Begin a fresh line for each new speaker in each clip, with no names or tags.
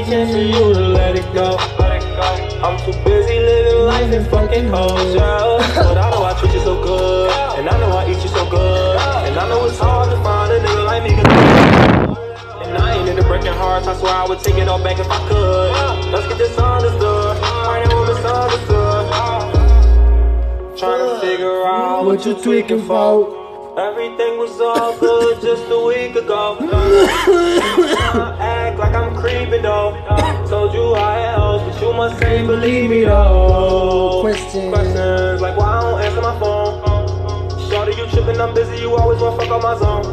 chance for you to let it go. I'm too busy living life and fucking hoes, yeah. But I know I treat you so good, and I know I eat you so good, and I know it's hard to find a nigga like me. And I ain't into breaking hearts. I swear I would take it all back if I could. Let's get this understood. I know misunderstood. Trying to figure out what you tweaking for. Everything was all good just a week ago. I act like I'm creeping though. Told you I else, but you must ain't believe me though.
Question.
Questions like why I don't answer my phone. Shorty, you tripping, I'm busy, you always wanna fuck on my zone.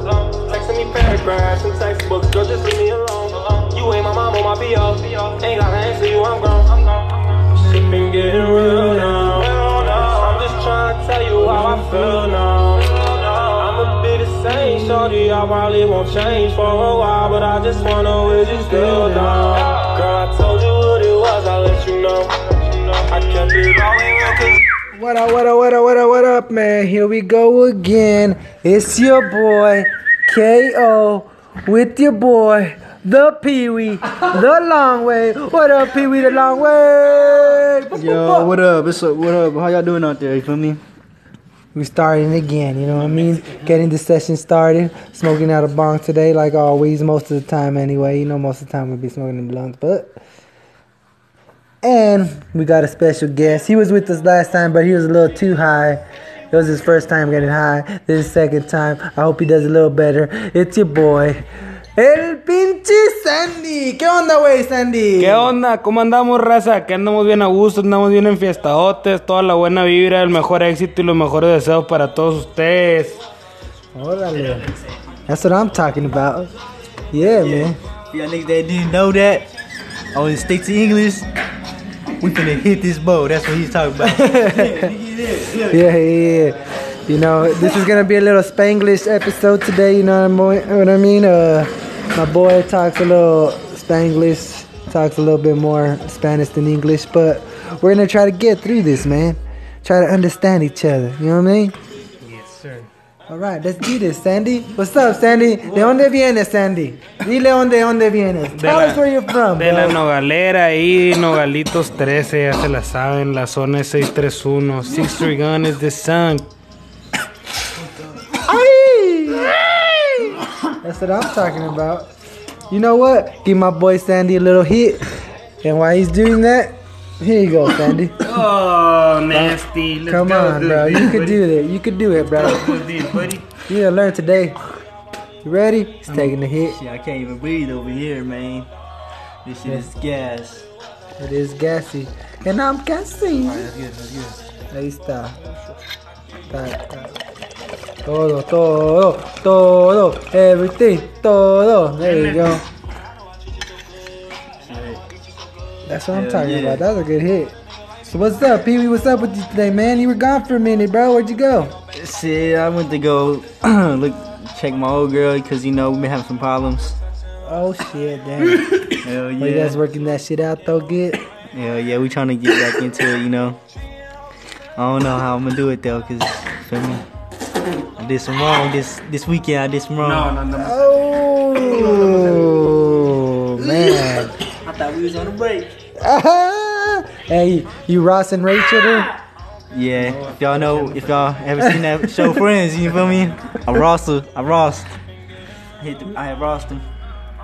Texting me paragraphs and textbooks, girl, just leave me alone. You ain't my mom or my B.O. Ain't gotta answer you, I'm grown. Shit been getting real now. I'm just trying to tell you how I feel now. Shorty. I probably won't change for a while, but I just wanna wish you still down. Girl, I told you what it was, I let you know. I kept it all in real 'cause
What up, what up, what up, what up, what up, man? Here we go again. It's your boy, KO, with your boy, the Pee Wee, the long way. What up, Pee Wee, the long way?
Yo, what up? What's up? What up? How y'all doing out there? You feel me?
We starting again, you know what I mean? Getting the session started. Smoking out a bong today, like always, most of the time anyway. You know, most of the time we'll be smoking in blunts, but. And we got a special guest. He was with us last time, but he was a little too high. It was his first time getting high. This is his second time. I hope he does a little better. It's your boy, El Pinche Sandy. ¿Qué onda, güey, Sandy?
¿Qué onda? ¿Cómo andamos, raza? Aquí andamos bien a gusto, andamos bien en fiestaotes, toda la buena vibra, el mejor éxito y los mejores deseos para todos ustedes.
Órale. That's what I'm talking about. Yeah, man.
Y'all niggas that didn't know that, I was stick to English. We finna hit this boat. That's what he's talking about.
Yeah, yeah, yeah. You know, this is gonna be a little Spanglish episode today. You know what I mean? What I mean? Uh, my boy talks a little Spanglish, talks a little bit more Spanish than English, but we're gonna try to get through this, man. Try to understand each other. You know what I mean?
Yes, sir.
All right, let's do this, Sandy. What's up, Sandy? ¿De dónde vienes, Sandy? Dile dónde, dónde vienes. Tell us where you're from,
De la. Nogalera ahí, Nogalitos 13, ya se la saben, la zona es 631. Six Three Gun is the sun.
That's what I'm talking about. You know what? Give my boy Sandy a little hit. And while he's doing that, here you go, Sandy.
Oh, nasty. Let's
Come on,
do
bro.
this,
You could do that. You could do it, bro.
This, buddy.
You gotta learn today. You ready? He's taking the hit.
Shit, I can't even breathe over here, man. This shit is gas.
It is gassy. And I'm gassy.
That's good. That's good.
Ahí está. Está, está. Todo, todo, todo, everything, todo. There you go. That's what I'm talking
yeah.
about. That was a good hit. So what's up, Pee Wee? What's up with you today, man? You were gone for a minute, bro. Where'd you go?
Shit, I went to go look, check my old girl because you know we've been having some problems.
Oh shit, damn.
Hell
Well, you guys working that shit out though, good.
Hell yeah, we trying to get back into it, you know. I don't know how I'm gonna do it though, cause feel me. I did wrong this this weekend. this did wrong.
No, no, no.
Oh man.
I thought we was on a break.
hey, you Ross and Rachel there?
Yeah, if y'all know, if y'all ever seen that show Friends, you feel me? I Ross, her- I Rossed. I hit the, I had Rossed him.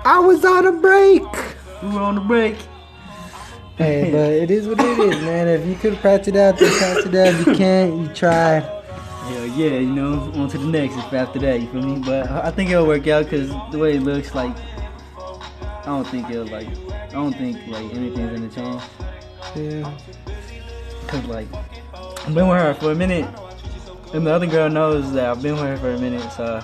I was on a break.
We were on a break.
Hey, but it is what it is, man. If you could practice it out, then patch it out. If you can't, you try.
Hell yeah, you know, on to the next after that, you feel me? But I I think it'll work out because the way it looks, like, I don't think it'll, like, I don't think, like, anything's gonna change.
Yeah.
Cause, like, I've been with her for a minute. And the other girl knows that I've been with her for a minute, so,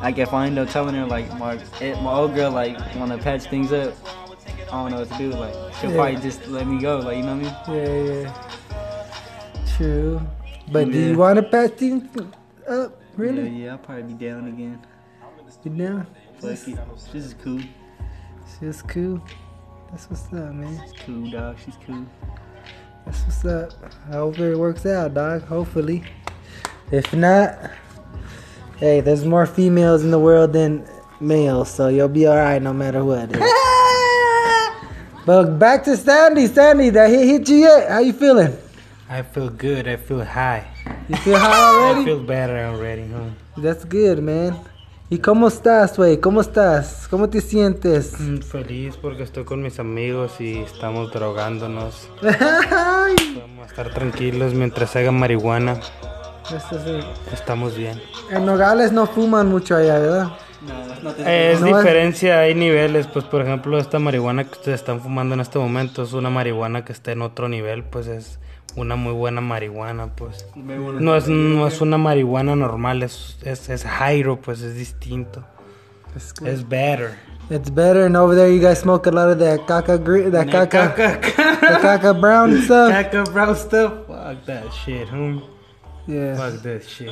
like, if I end up telling her, like, my, eh, my old girl, like, wanna patch things up, I don't know what to do. Like, she'll
Yeah.
probably just let me go, like, you know what I mean?
Yeah, yeah. True. But do you want to patch things up? Really?
Yeah, yeah, I'll probably be down again.
You down?
Fuck it. This is cool.
She's cool. That's what's up, man.
She's cool, dog. She's cool.
That's what's up. I hope it works out, dog. Hopefully. If not, hey, there's more females in the world than males, so you'll be alright no matter what. But back to Sandy. Sandy, that hit hit you yet? How you feeling?
I feel good. I feel high.
You feel high
I
already?
feel better already, huh?
That's good, man. ¿Y cómo estás, güey? ¿Cómo estás? ¿Cómo te sientes?
Mm, Feliz porque estoy con mis amigos y estamos drogándonos. Vamos a estar tranquilos mientras haga marihuana.
Esto sí.
Estamos bien.
En Nogales no fuman mucho allá, ¿verdad?
No, not the
Eh, Es
No, es-
diferencia, hay niveles, pues por ejemplo esta marihuana que ustedes están fumando en este momento es una marihuana que está en otro nivel, pues es una muy buena marihuana, pues. No es, no es una marihuana normal, es, es, es Jairo, pues es distinto.
It's.
Es better.
It's better, and over there you guys smoke a lot of that caca, gre- that caca, the caca brown stuff.
Caca brown stuff. Fuck that shit, homie.
Yeah.
Fuck that shit.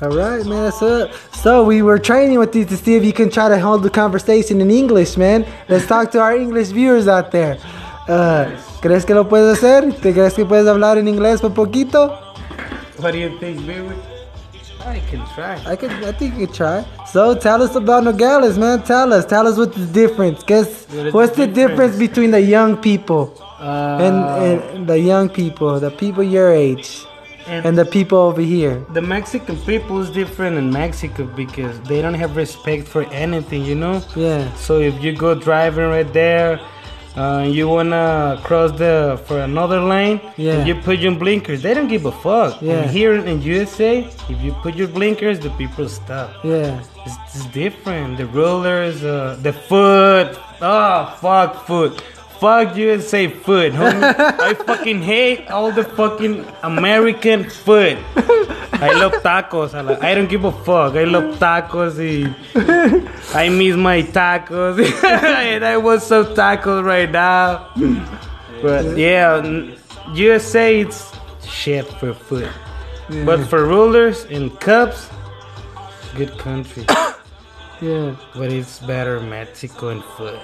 All right, man. That's up. So we were training with you to see if you can try to hold the conversation in English, man. Let's talk to our English viewers out there. Uh, ¿Crees que lo puedes hacer? ¿Te crees que puedes hablar en inglés por poquito?
What do you think, baby? I can try.
I could. I think you could try. So tell us about Nogales, man. Tell us. Tell us what's the difference. Guess
What is
what's
the
the difference
difference?
between the young people
Uh,
and, and the young people, the people your age,
and
and the people over here.
the Mexican people is different in Mexico because they don't have respect for anything, you know?
Yeah.
So if you go driving right there, uh, you wanna cross the for another lane,
Yeah.
you put your blinkers, they don't give a fuck.
Yeah.
And here in USA, if you put your blinkers, the people stop.
Yeah.
It's, it's different. The rulers, uh, the foot. Oh fuck foot. Fuck USA foot, homie. I fucking hate all the fucking American food. I love tacos. I, like, I don't give a fuck. I love tacos. I miss my tacos. and I want some tacos right now. But yeah, USA it's shit for foot. But for rulers and cups, good country.
Yeah.
But it's better Mexico and foot.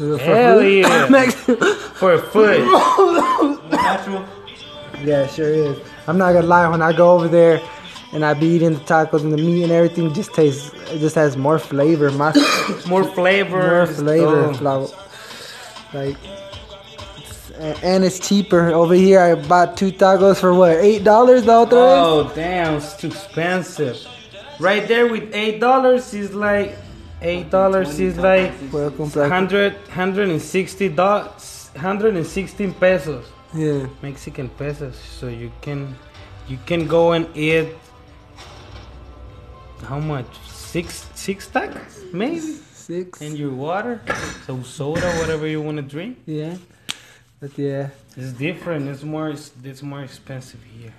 For
Hell yeah. For foot.
natural.
Yeah, sure is. I'm not gonna lie. When I go over there and I be eating the tacos and the meat and everything, just tastes. It just has more flavor. My
More flavor.
more flavor.
Oh.
Like, a- and it's cheaper over here. I bought two tacos for what? Eight dollars the other?
Oh damn, it's too expensive. Right there with eight dollars is like eight dollars is like
Voy a comprar-
hundred hundred and sixty dollars hundred and sixteen pesos.
Yeah.
Mexican pesos. So you can you can go and eat how much? Six six tacos? Maybe.
Six.
And your water. So soda, whatever you wanna drink.
Yeah. But yeah.
It's different. It's more. It's more expensive here.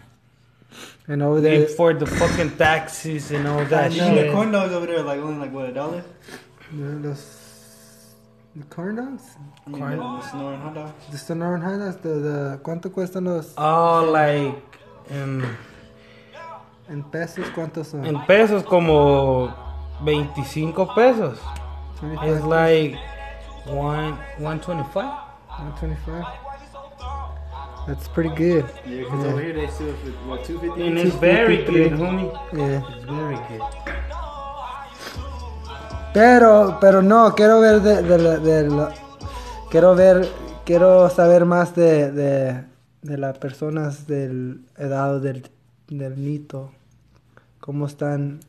And over
They
there.
for the fucking taxes and all that
And
shit.
then the corn dogs over there, like only like what a dollar.
the, los- the corn dogs.
And you got the snoring hot dogs.
The Sonoran hot dogs. The, the ¿Cuánto cuestan los?
Oh, like en,
En pesos, ¿cuántos son?
en pesos como 25 pesos.
25
It's like one 125.
125. That's pretty good.
Yeah, because over here they sell it for what two fifty.
And it's very good, homie.
Yeah.
It's very good.
Pero, pero no, quiero ver de, de, la- de la- quiero ver, quiero saber más de, de, de las personas del edad del, del mito. ¿Cómo están?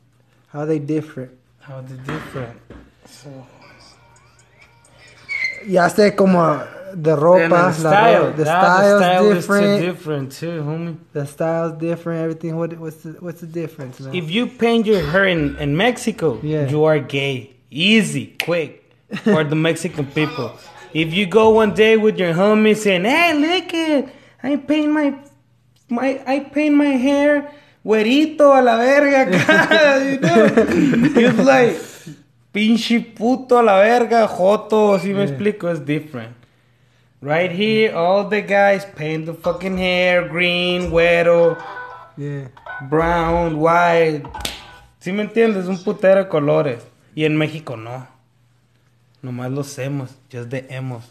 How they different?
How the different.
Ya sé como de ropa,
the style.
the style's
the style is
different.
too different too, homie.
The style's different. Everything. What what's the what's the difference, man?
If you paint your hair in, in Mexico,
Yeah.
you are gay. Easy, quick. For the Mexican people. If you go one day with your homie saying, Hey, look it, I paint my my I paint my hair güerito a la verga, you know? It's like pinche puto a la verga, joto, si me explico, it's different. Right here, all the guys paint the fucking hair green, güero,
yeah.
brown, white. ¿Sí me entiendes? Un putero de colores. Y en México no. Nomás los hemos, just the hemos.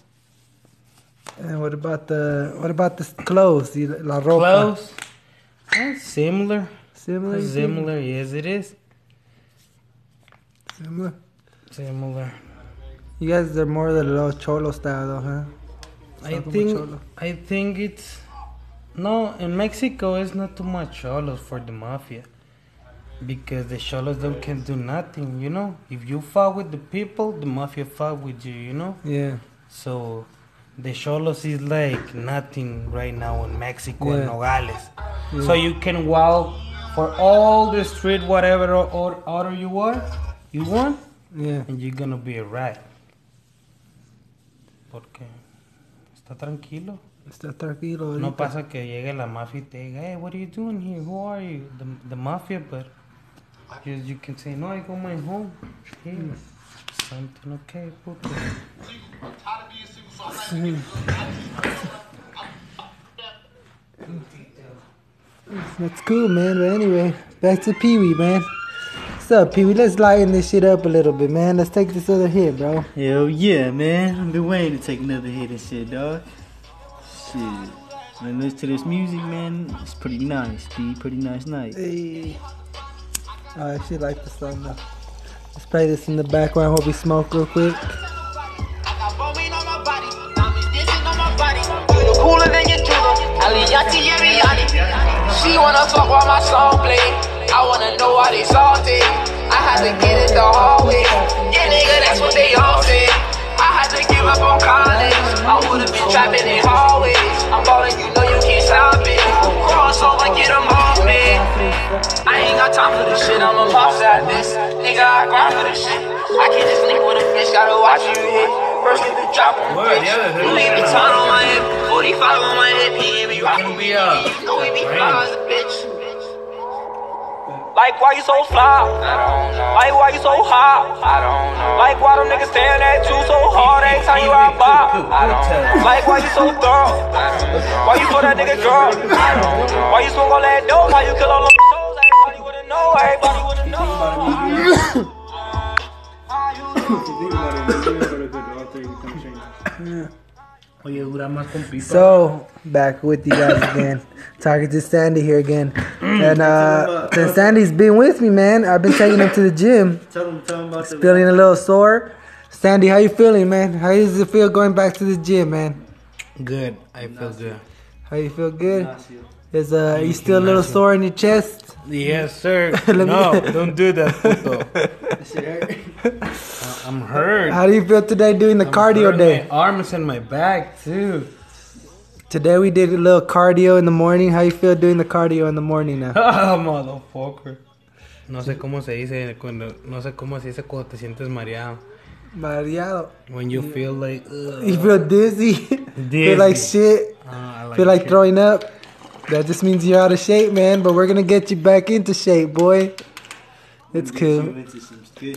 And what about the what about the clothes? The- La ropa.
Clothes? eh, similar.
Similar.
Similar, yes it is.
Similar.
Similar.
You guys are more the little cholo style, though, huh?
I think. I think it's no in Mexico it's not too much cholos for the mafia because the cholos don't can do nothing. You know, if you fight with the people, the mafia fight with you. You know,
Yeah.
so the cholos is like nothing right now in Mexico and
Yeah.
Nogales.
Yeah.
So you can walk for all the street, whatever or, or order you want, you want,
Yeah.
and you're gonna be alright. Porque está tranquilo.
Está tranquilo.
No
ahorita.
pasa que llegue la mafia y te diga, hey, what are you doing here? Who are you? The, the mafia, but you, you can say, no, I go my home. Here. Something okay, puto.
That's cool, man. But anyway, back to Pee Wee, man. What's up, Pee Wee? Let's lighten this shit up a little bit, man. Let's take this other hit, bro.
Hell yeah, man. I've been waiting to take another hit and shit, dog. Shit. And listen to this music, man, it's pretty nice, B. Pretty nice night.
Hey. Oh, I actually like the song though. Let's play this in the background while we smoke real quick.
Cooler than your jeweler, Alianti Ariani. She wanna fuck while my song play. I wanna know why they salty. I had to get in the hallway. Yeah, nigga, that's what they all say. I had to give up on college. I would've been trapping in hallways.
Like, why you so fly? Like, why you so hot? Like, why them niggas staring at you so hard every time you ride by? Like, why you so thorough? Why you for that nigga girl? Why you smoke all that dope? Why you kill all those souls? Everybody wanna know, everybody wanna know.
Oye, dura más con pipa.
So, back with you guys again. Talking to Sandy here again. And uh, since Sandy's been with me, man, I've been taking him to the gym.
Tell them, tell them about the.
Feeling a little sore. Sandy, how you feeling, man? How does it feel going back to the gym, man?
Good. I feel good.
How you feel good? Is uh, you still a little sore in your chest?
Yes, sir.
Let me-
no, don't do that, puto. I'm hurt.
How do you feel today doing the cardio
Hurt
day?
My arms and my back too.
Today we did a little cardio in the morning. How you feel doing the cardio in the morning now?
Ah, motherfucker. No sé cómo se dice cuando no sé cómo se dice cuando te sientes mareado.
Mareado.
When you feel like ugh.
You feel dizzy? feel like shit?
Ah, I
feel like
shit.
throwing up? That just means you're out of shape, man. But we're gonna get you back into shape, boy. It's cool.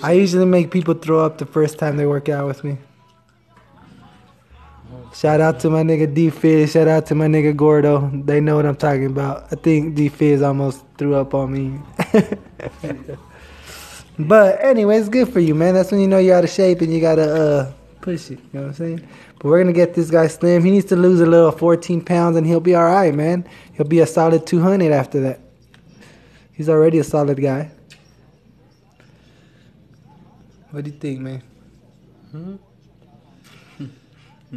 I usually make people throw up the first time they work out with me. Shout out to my nigga D Fizz. Shout out to my nigga Gordo. They know what I'm talking about. I think D Fizz almost threw up on me. but anyway, it's good for you, man. That's when you know you're out of shape and you gotta uh, push it. You know what I'm saying? But we're gonna get this guy slim. He needs to lose a little 14 pounds and he'll be all right, man. He'll be a solid 200 after that. He's already a solid guy. What do you think, man?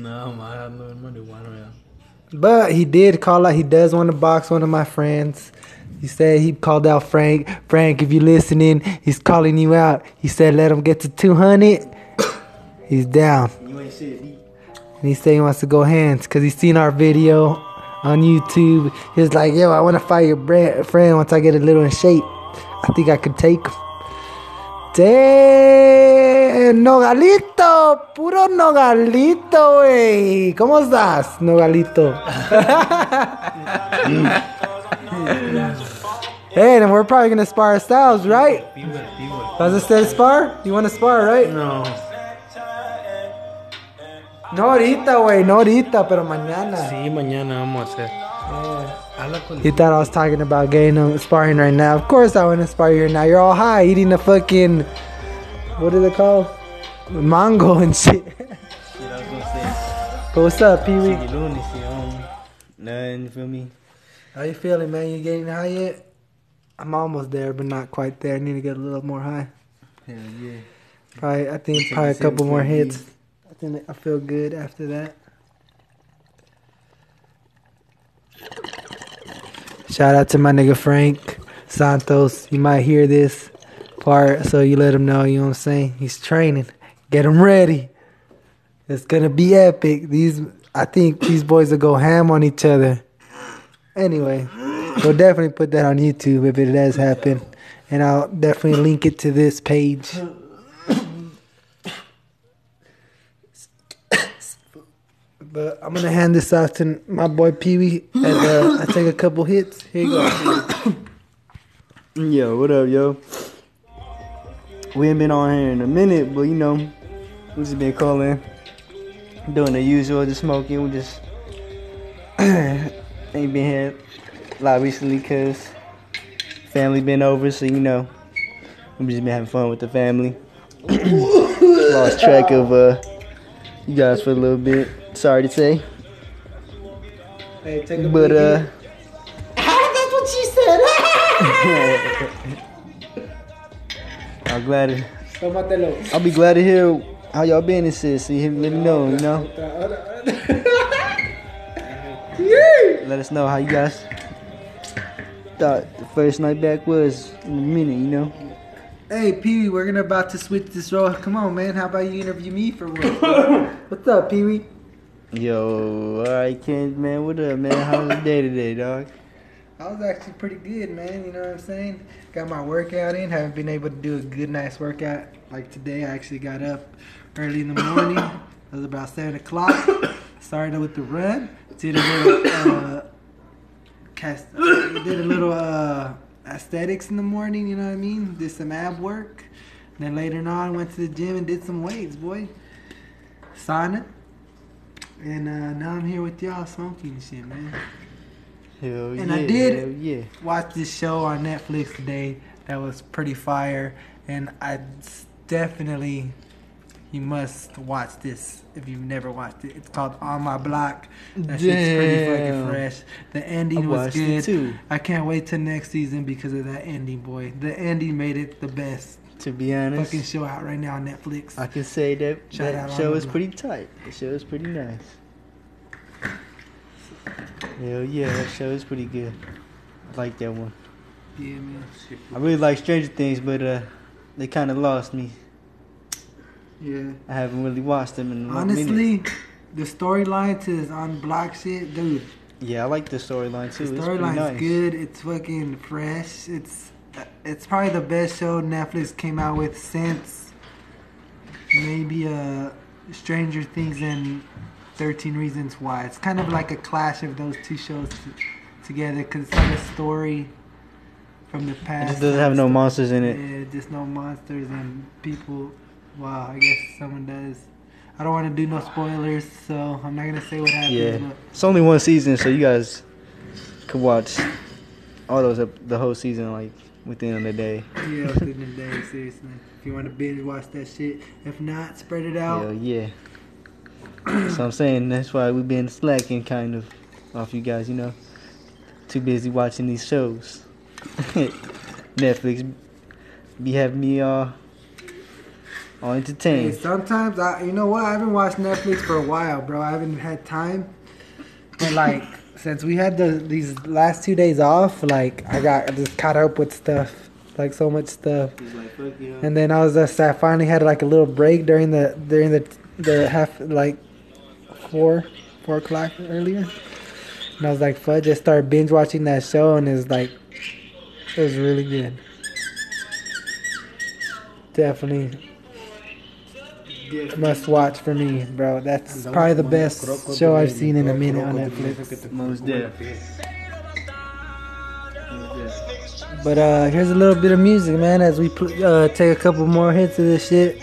No, man, no marijuana. ya.
But he did call out. He does want to box one of my friends. He said he called out Frank. Frank, if you're listening, he's calling you out. He said let him get to 200. He's down.
You ain't shit, B.
And he said he wants to go hands because he's seen our video on YouTube. He was like, yo, I want to fight your friend once I get a little in shape. I think I could take him. Damn, Nogalito, puro Nogalito, wey. ¿Cómo estás, Nogalito? hey, then we're probably gonna spar ourselves, right? Does it say spar? You want to spar, right?
No.
No ahorita, güey, no ahorita, pero mañana.
Sí, mañana vamos a hacer. Con
thought I was talking about getting him sparring right now. Of course I want to spar you right now. You're all high eating the fucking, what is it called? Mango and shit.
Shit, I was gonna say.
But what's up, Pee Wee?
Chicky Looney, shit, Nothing, you feel me?
How you feeling, man? You getting high yet? I'm almost there, but not quite there. I need to get a little more high.
Hell yeah.
Probably, I think probably a couple more hits. think I feel good after that. Shout out to my nigga Frank Santos. You might hear this part, so you let him know. You know what I'm saying? He's training. Get him ready. It's gonna be epic. These, I think these boys will go ham on each other. Anyway, we'll definitely put that on YouTube if it does happen, and I'll definitely link it to this page. But I'm gonna hand this off to my boy Pee Wee and uh, I take a couple hits. Here you go.
Yo, what up, yo? We ain't been on here in a minute, but you know, we just been calling, doing the usual, just smoking. We just ain't been here a lot recently because family been over, so you know, we just been having fun with the family. Lost track of uh, you guys for a little bit. Sorry to say,
Hey, take a
but uh.
That's what she said.
I'm glad. To,
Tómatelo.
I'll be glad to hear how y'all been and shit. So you let me know, you know. Let us know how you guys thought the first night back was in a minute, you know.
Hey, Pee Wee, we're gonna about to switch this role. Come on, man. How about you interview me for once? What's up, Pee Wee?
Yo, alright, Ken, man, what up, man? How was the day today, dog?
I was actually pretty good, man. You know what I'm saying? Got my workout in. Haven't been able to do a good, nice workout like today. I actually got up early in the morning. it was about seven o'clock. Started with the run. Did a little, uh, cast. Did a little uh, aesthetics in the morning. You know what I mean? Did some ab work. Then later on, went to the gym and did some weights, boy. Sauna. And uh, now I'm here with y'all smoking and shit, man
Hell yeah.
And
yeah,
I did-
yeah.
watched this show on Netflix today that was pretty fire, and I definitely you must watch this if you've never watched it. It's called On My Block. That shit's pretty fucking fresh. The ending
I
was good.
too.
I can't wait till next season because of that ending, boy. The ending made it the best
To be honest,
fucking show out right now on Netflix.
I can say that
Shout
that show is
the
pretty tight. The show is pretty nice. Hell yeah, that show is pretty good. I like that one.
yeah, man.
I really like Stranger Things, but uh, they kind of lost me.
Yeah.
I haven't really watched them in.
Honestly, the storyline to this on block shit, dude.
Yeah, I like the storyline too.
The storyline's
nice.
good. It's fucking fresh. It's it's probably the best show Netflix came out with since maybe uh Stranger Things and Thirteen Reasons Why. It's kind of like a clash of those two shows t- together because it's like a story from the
It
past.
just doesn't have no monsters in it.
Yeah, just no monsters and people. Wow, I guess someone does. I don't want to do no spoilers, so I'm not gonna say what happens.
Yeah,
but-
it's only one season, so you guys could watch all those ep- the whole season like within a day.
Yeah, within the day, seriously. If you want to binge watch that shit, if not, spread it out.
Hell yeah. so I'm saying that's why we've been slacking kind of off you guys, you know. Too busy watching these shows. Netflix be having me all all
Hey,
entertained.
sometimes I, you know what? I haven't watched Netflix for a while, bro. I haven't had time. But like, since we had the these last two days off, like I got just caught up with stuff, like so much stuff. And then I was just I finally had like a little break during the during the the half like four four o'clock earlier. And I was like, fuck, just started binge watching that show, and it's like, it was really good. Definitely must watch for me, bro. That's probably the best show I've seen in a minute on Netflix.
Most.
But uh, here's a little bit of music, man, as we uh, take a couple more hits of this shit.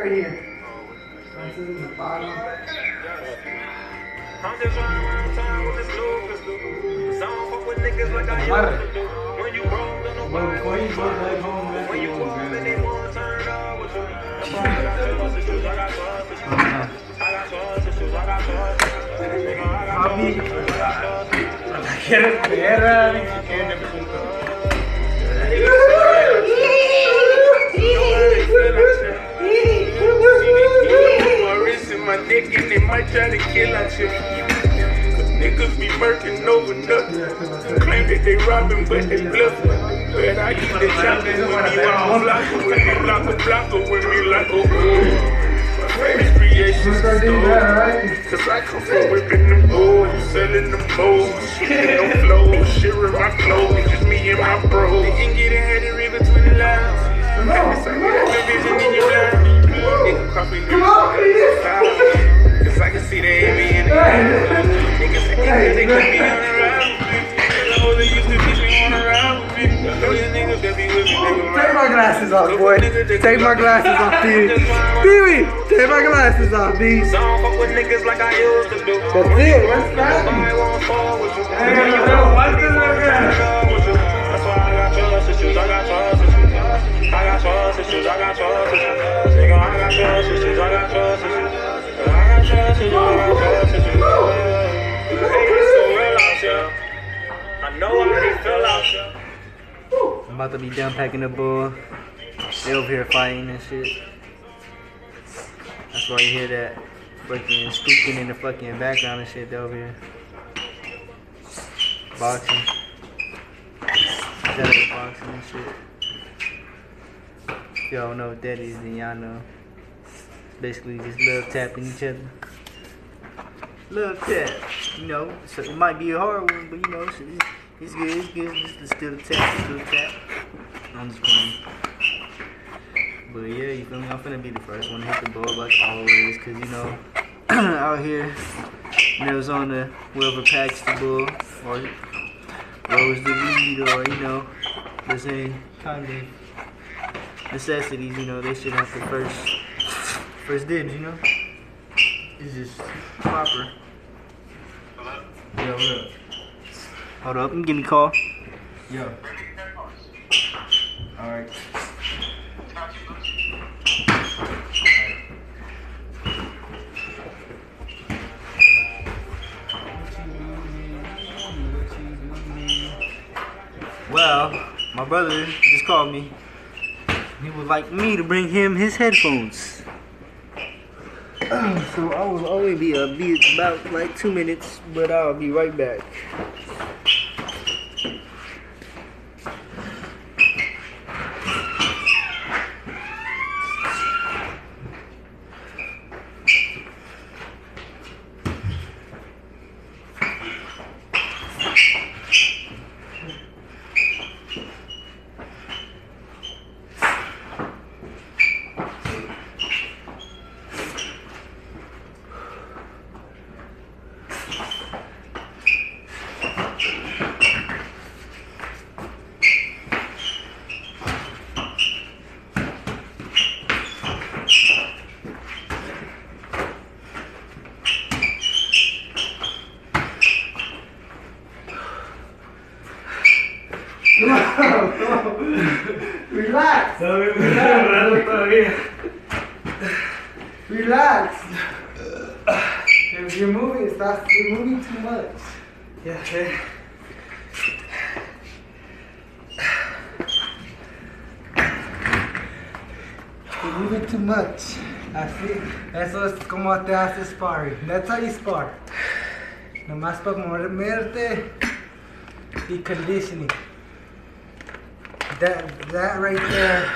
Right
here. This is the bottom.
I'm just on time with this Lucas. Don't fuck with niggas like I used to do. When you roll,
But
nobody
you
When you then they wanna turn up with you. That's I got. I got. I got. I got
my neck and they might try to kill us. Cause niggas be murking over nothing. Claim that they robbing, but they bluffing. But I keep the choppers with me like a blocker, with me block a blocker, with me like a My favorite creation is
Start doing that, alright?
Cause I come from whipping them boys, selling them bows, shit no flow, sharing my clothes, just me and my bro. They can get ahead of river between the lines.
Glasses off, boy. Take my glasses off, Pee Pee Take my glasses off, B.
So I don't fuck with niggas like I used to do.
That's it. What's that?
You. I. I out.
I'm about to be done packing the bull. They over here fighting and shit. That's why you hear that fucking squeaking in the fucking background and shit. Over here boxing. Shadow boxing and shit. If y'all know what that is, then y'all know. Basically, just love tapping each other. Love tap, you know. So it might be a hard one, but you know, it's, it's good. It's good. Just still tap, still tap. I'm just playing. But yeah, you feel me? I'm finna be the first one to hit the ball like always, cause you know, out here, on the whoever packs the bull or rolls the weed or you know, the same kind of necessities. You know, they should have the first first dibs. You know, it's just proper.
Yo, look.
Hold up, I'm getting a call.
Yo. Alright.
Well, brother just called me. He would like me to bring him his headphones. So I will only be uh, be about like two minutes, but I'll be right back.
Relax. Relax. If you're moving, stop. You're moving too much.
Yeah, okay.
too much. Así, eso es como te hace sparring. That's how you spar. Nomás para moverte y conditioning. That that right there,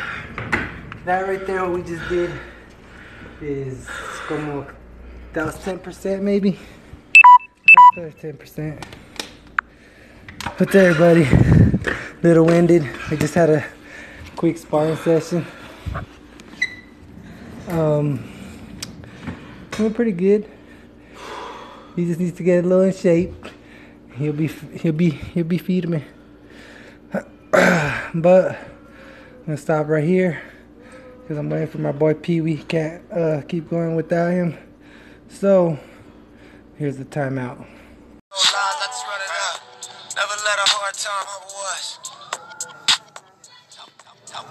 that right there, what we just did is como that was ten percent maybe. That's ten percent. What's there, buddy? Little winded. I just had a quick sparring session. Um, doing pretty good. He just needs to get a little in shape. He'll be he'll be he'll be feeding me. but I'm gonna stop right here because I'm waiting for my boy Pee Wee. Can't uh, keep going without him. So here's the timeout.
Never let a hard time humble us.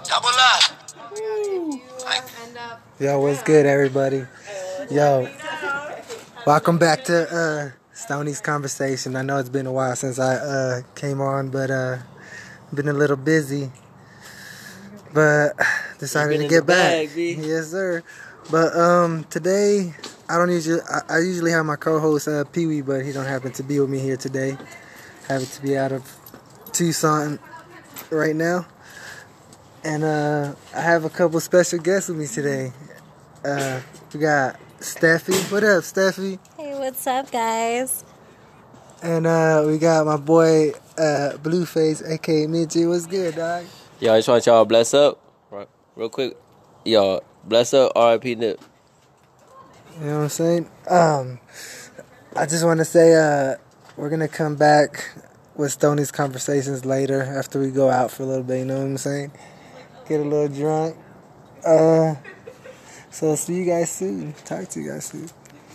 Double up.
Yo, what's good, everybody? Yo, welcome back to uh, Stoney's conversation. I know it's been a while since I uh, came on, but uh, been a little busy. But decided to get back. Yes, sir. But um, today I don't usually I, I usually have my co-host uh, Pee Wee, but he don't happen to be with me here today. Happen to be out of Tucson right now. And uh, I have a couple special guests with me today. Uh, we got Steffi. What up, Steffi?
Hey, what's up, guys?
And uh, we got my boy uh, Blueface, aka Midget. What's good, dog?
Yo, I just want y'all to bless up. Right, real quick. Yo, bless up, RIP Nip.
You know what I'm saying? Um, I just want to say uh, we're gonna come back with Stoney's conversations later after we go out for a little bit. You know what I'm saying? Get a little drunk. Uh, so see you guys soon. Talk to you guys soon.